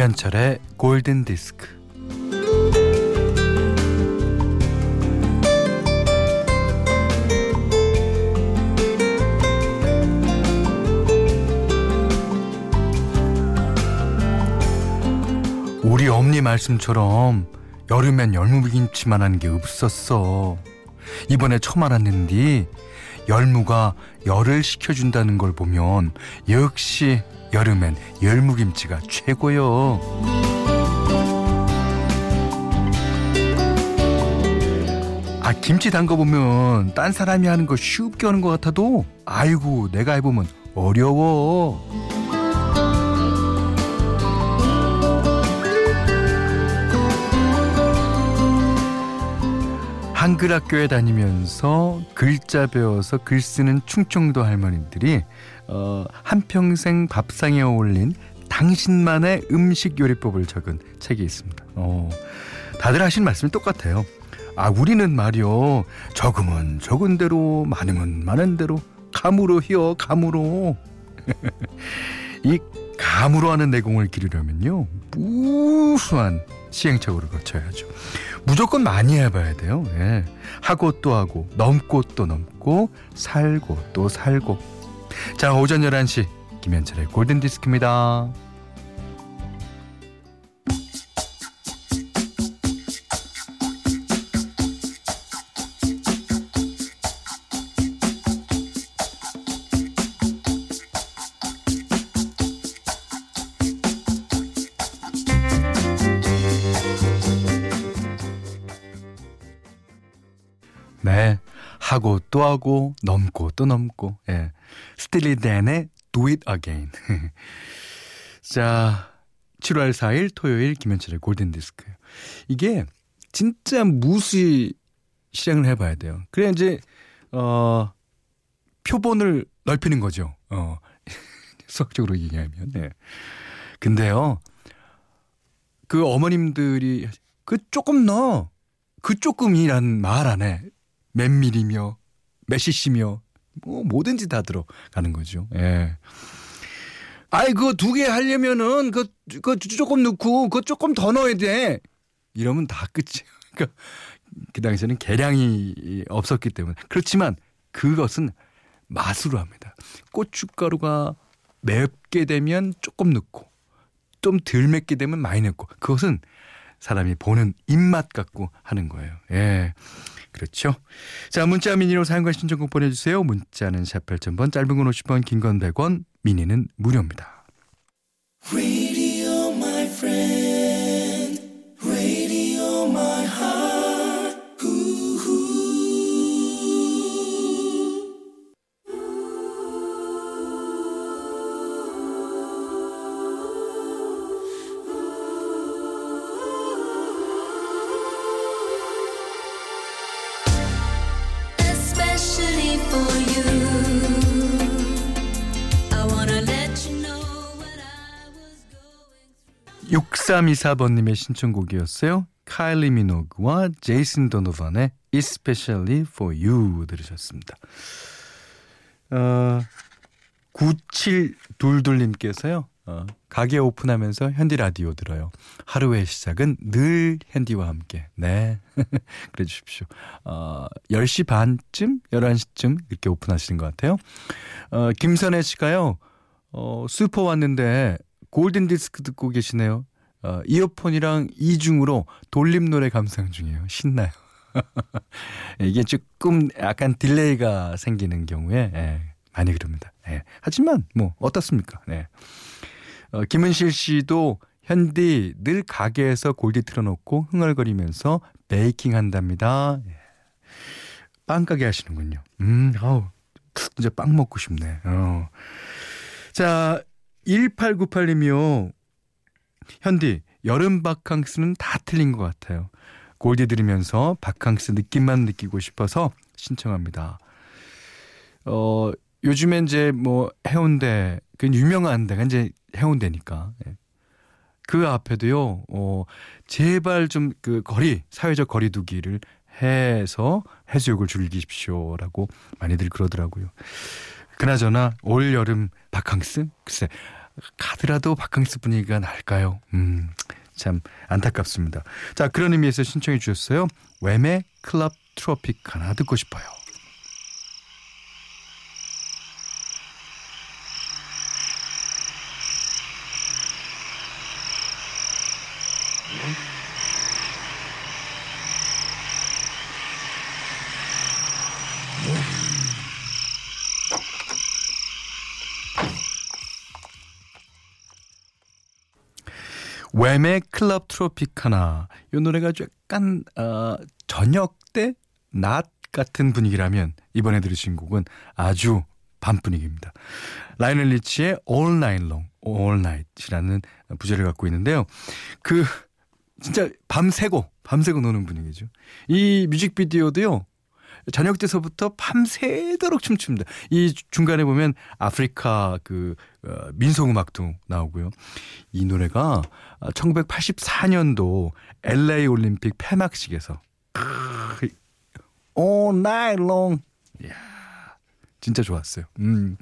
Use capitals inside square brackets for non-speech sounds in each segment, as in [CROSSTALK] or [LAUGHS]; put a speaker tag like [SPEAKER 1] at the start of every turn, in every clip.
[SPEAKER 1] 김현철의 골든 디스크. 우리 엄니 말씀처럼 여름엔 열무김치만 하는 게 없었어. 이번에 처음 알았는데 열무가 열을 식혀준다는 걸 보면 역시 여름엔 열무김치가 최고요. 아 김치 담가 보면 딴 사람이 하는 거 쉽게 하는 것 같아도 아이고 내가 해보면 어려워. 한글 학교에 다니면서 글자 배워서 글 쓰는 충청도 할머니들이 어, 한평생 밥상에 어울린 당신만의 음식 요리법을 적은 책이 있습니다. 어, 다들 하신 말씀이 똑같아요. 아 우리는 말이요 적으면 적은 대로 많으면 많은 대로 감으로 히어 감으로 [LAUGHS] 이 감으로 하는 내공을 기르려면요 무수한 시행착오를 거쳐야죠. 무조건 많이 해봐야 돼요. 예. 하고 또 하고 넘고 또 넘고 살고 또 살고 자 오전 11시 김현철의 골든디스크입니다. 하고 또 하고 넘고 또 넘고. 예. 스틸리덴의 Do It Again. [LAUGHS] 자 7월 4일 토요일 김현철의 골든디스크 이게 진짜 무시 실행을 해봐야 돼요. 그래 이제 어 표본을 넓히는 거죠. 어. [LAUGHS] 수학적으로 얘기하면. 네. 근데요 그 어머님들이 그 조금 넣어 그 조금이란 말 안에 몇 밀이며 몇 cc며 뭐 뭐든지 다 들어가는 거죠. 예. 아이 그거 두개 하려면은 그, 그 조금 넣고 그 조금 더 넣어야 돼. 이러면 다 끝이에요. [LAUGHS] 그러니까 그 당시에는 계량이 없었기 때문에 그렇지만 그것은 맛으로 합니다. 고춧가루가 맵게 되면 조금 넣고 좀 덜 맵게 되면 많이 넣고 그것은 사람이 보는 입맛 갖고 하는 거예요. 예. 그렇죠. 자, 문자 미니로 사용과 신청곡 보내주세요. 문자는 샵 8000번, 짧은 건 50원, 긴 건 100원, 미니는 무료입니다. 6324번님의 신청곡이었어요. 카일리 미노그와 제이슨 도노반의 Especially for You 들으셨습니다. 어, 9722님께서요. 어, 가게 오픈하면서 현디 라디오 들어요. 하루의 시작은 늘 현디와 함께. 네. [LAUGHS] 그래 주십시오. 어, 10시 반쯤, 11시쯤 이렇게 오픈하시는 것 같아요. 어, 김선혜 씨가요. 어, 슈퍼 왔는데 골든 디스크 듣고 계시네요. 어, 이어폰이랑 이중으로 돌림 노래 감상 중이에요. 신나요. [LAUGHS] 이게 조금 약간 delay가 생기는 경우에 예, 많이 그럽니다. 예. 하지만 뭐 어떻습니까? 네. 어, 김은실 씨도 현디 늘 가게에서 골디 틀어놓고 흥얼거리면서 베이킹 한답니다. 예. 빵 가게 하시는군요. 음, 아우, 진짜 빵 먹고 싶네. 어. 자, 1898님이요. 현디, 여름 바캉스는 다 틀린 것 같아요. 골디 들으면서 바캉스 느낌만 느끼고 싶어서 신청합니다. 어, 요즘엔 이제 뭐 해운대, 그 유명한 데가 이제 해운대니까. 예. 그 앞에도요, 어, 제발 좀 그 거리, 사회적 거리두기를 해서 해수욕을 즐기십시오라고 많이들 그러더라고요. 그나저나 올 여름 바캉스 글쎄 가더라도 바캉스 분위기가 날까요? 음, 참 안타깝습니다. 자, 그런 의미에서 신청해 주셨어요. 웸의 클럽 트로피카나 듣고 싶어요. 왬의 Club Tropicana 이 노래가 약간 어, 저녁 때 낮 같은 분위기라면 이번에 들으신 곡은 아주 밤 분위기입니다. 라이오넬 리치의 All Night Long, All Night이라는 부제를 갖고 있는데요. 그 진짜 밤새고 밤새고 노는 분위기죠. 이 뮤직비디오도요. 저녁 때서부터 밤새도록 춤춥니다. 이 중간에 보면 아프리카 그 어, 민속 음악도 나오고요. 이 노래가 1984년도 LA 올림픽 폐막식에서 All night long. 진짜 좋았어요. 음.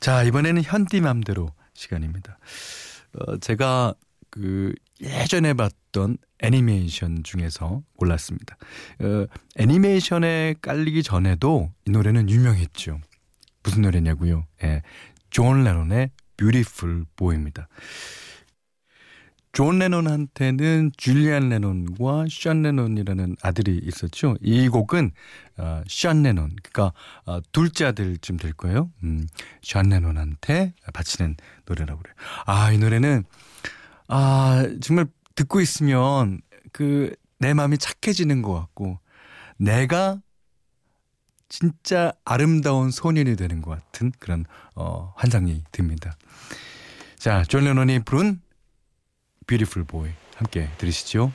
[SPEAKER 1] 자, 이번에는 현디 맘대로 시간입니다. 어, 제가 그 예전에 봤던 애니메이션 중에서 골랐습니다. 어, 애니메이션에 깔리기 전에도 이 노래는 유명했죠. 무슨 노래냐고요? 예. 존 레논의 Beautiful Boy입니다. 존 레논한테는 줄리안 레논과 션 레논이라는 아들이 있었죠. 이 곡은 어, 션 레논, 그러니까 어, 둘째 아들쯤 될 거예요. 음, 션 레논한테 바치는 노래라고 그래요. 아, 이 노래는 아 정말 듣고 있으면 그 내 마음이 착해지는 것 같고 내가 진짜 아름다운 소년이 되는 것 같은 그런 어, 환상이 듭니다. 자, 존 레논이 부른 Beautiful Boy 함께 들으시죠.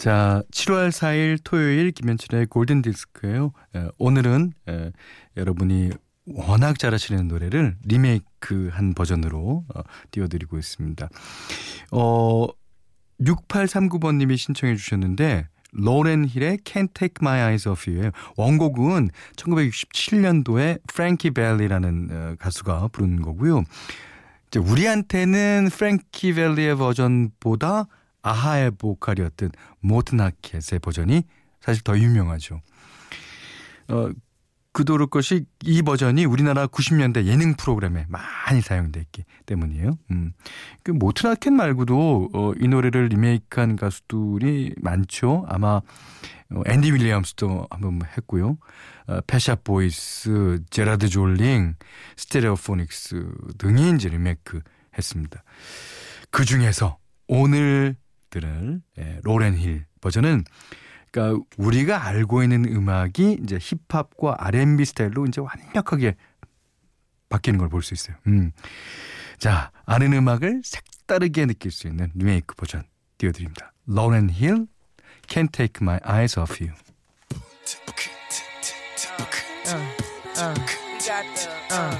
[SPEAKER 1] 자, 7월 4일 토요일 김현철의 골든 디스크예요. 에, 오늘은 에, 여러분이 워낙 잘 아시는 노래를 리메이크한 버전으로 어, 띄워드리고 있습니다. 어, 6839번님이 신청해 주셨는데 로렌 힐의 Can't Take My Eyes Off You예요. 원곡은 1967년도에 프랭키 벨리라는 어, 가수가 부른 거고요. 이제 우리한테는 프랭키 벨리의 버전보다 아하의 보컬이었던 모튼 하켓의 버전이 사실 더 유명하죠. 어, 그도 그럴 것이 이 버전이 우리나라 90년대 예능 프로그램에 많이 사용됐기 때문이에요. 음. 그 하켓 말고도 어, 이 노래를 리메이크한 가수들이 많죠. 아마 어, 앤디 윌리엄스도 한번 했고요. 어, 펫 샵 보이스, 제라드 졸링, 스테레오포닉스 등이 이제 리메이크 했습니다. 그 중에서 오늘 들을 예, 로렌 힐 버전은 그러니까 우리가 알고 있는 음악이 이제 힙합과 R&B 스타일로 이제 완벽하게 바뀌는 걸 볼 수 있어요. 음. 자, 아는 음악을 색다르게 느낄 수 있는 리메이크 버전 띄워드립니다. 로렌 힐, Can't Take My Eyes Off You.
[SPEAKER 2] uh, uh,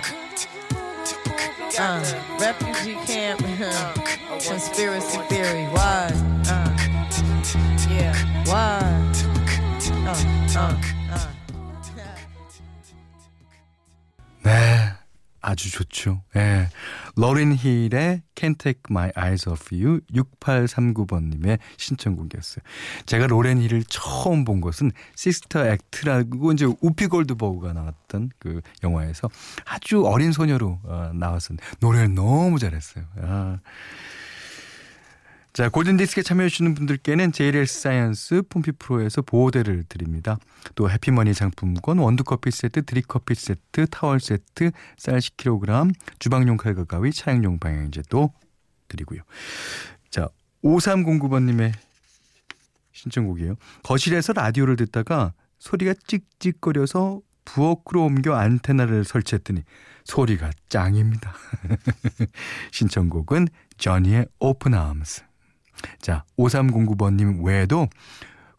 [SPEAKER 2] uh, refugee camp conspiracy theory. Why? Uh, yeah. Why?
[SPEAKER 1] 네, 아주 좋죠. 예. 로린 힐의 Can't Take My Eyes Off You 6839번님의 신청곡이었어요. 제가 로렌 힐을 처음 본 것은 Sister Act라고 이제 우피 골드버그가 나왔던 그 영화에서 아주 어린 소녀로 어, 나왔었는데 노래를 너무 잘했어요. 아. 자, 골든디스크에 참여해주시는 분들께는 JLS 사이언스 폼피 프로에서 보호대를 드립니다. 또 해피머니 상품권, 원두커피 세트, 드립커피 세트, 타월 세트, 쌀 10kg, 주방용 칼과 가위, 차량용 방향제도 드리고요. 자, 5309번님의 신청곡이에요. 거실에서 라디오를 듣다가 소리가 찍찍거려서 부엌으로 옮겨 안테나를 설치했더니 소리가 짱입니다. [LAUGHS] 신청곡은 저니의 오픈 아임스. 자, 5309번님 외에도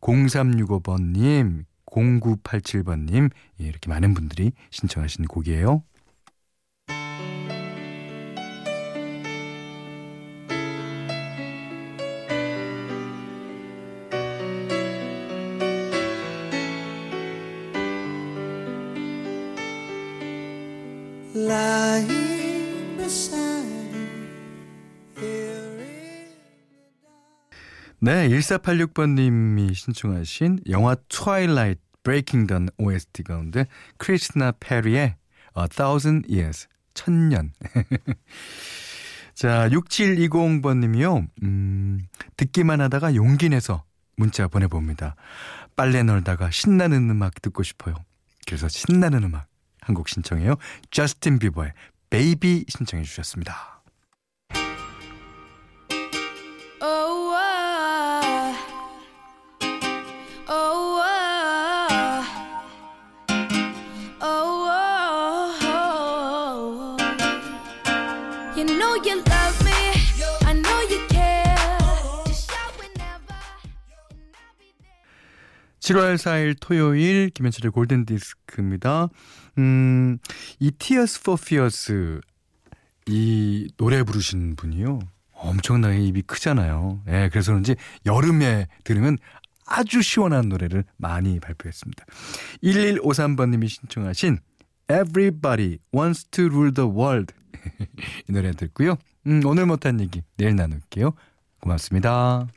[SPEAKER 1] 0365번님, 0987번님, 예, 이렇게 많은 분들이 신청하신 곡이에요.
[SPEAKER 3] Beside
[SPEAKER 1] 네, 1486번님이 신청하신 영화 Twilight Breaking Dawn OST 가운데 크리스티나 페리의 A Thousand Years, 천년. [LAUGHS] 자, 6720번님이요. 음, 듣기만 하다가 용기 내서 문자 보내봅니다. 빨래 널다가 신나는 음악 듣고 싶어요. 그래서 신나는 음악 한 곡 신청해요. 저스틴 비버의 베이비 신청해 주셨습니다. 7월 4일 토요일 김현철의 골든 디스크입니다. 음, 이 Tears for Fears 이 노래 부르신 분이요. 엄청나게 입이 크잖아요. 예, 그래서 그런지 여름에 들으면 아주 시원한 노래를 많이 발표했습니다. 1153번님이 신청하신 Everybody Wants to Rule the World [LAUGHS] 이 노래 듣고요. 음, 오늘 못한 얘기 내일 나눌게요. 고맙습니다.